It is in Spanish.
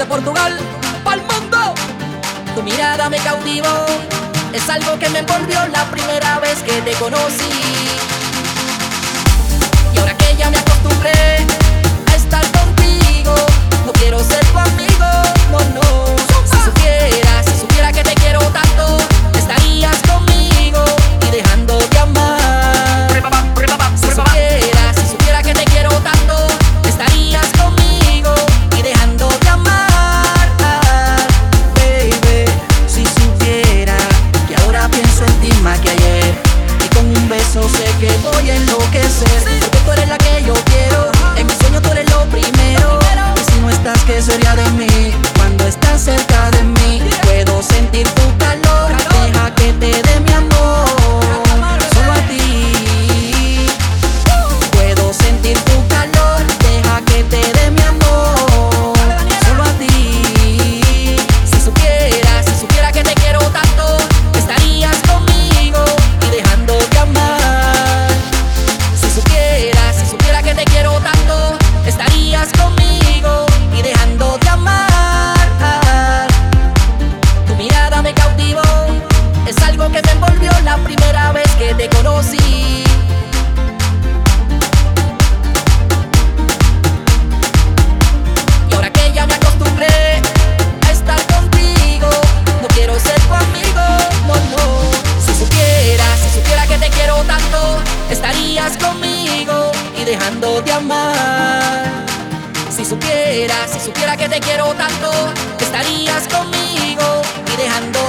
desde Portugal pa'l mundo. Tu mirada me cautivó, es algo que me envolvió la primera vez que te conocí. Y ahora que ya me acostumbré a estar contigo, no quiero ser tu amigo, no, no. Si supiera, si supiera que te quiero tanto, estarías conmigo y dejando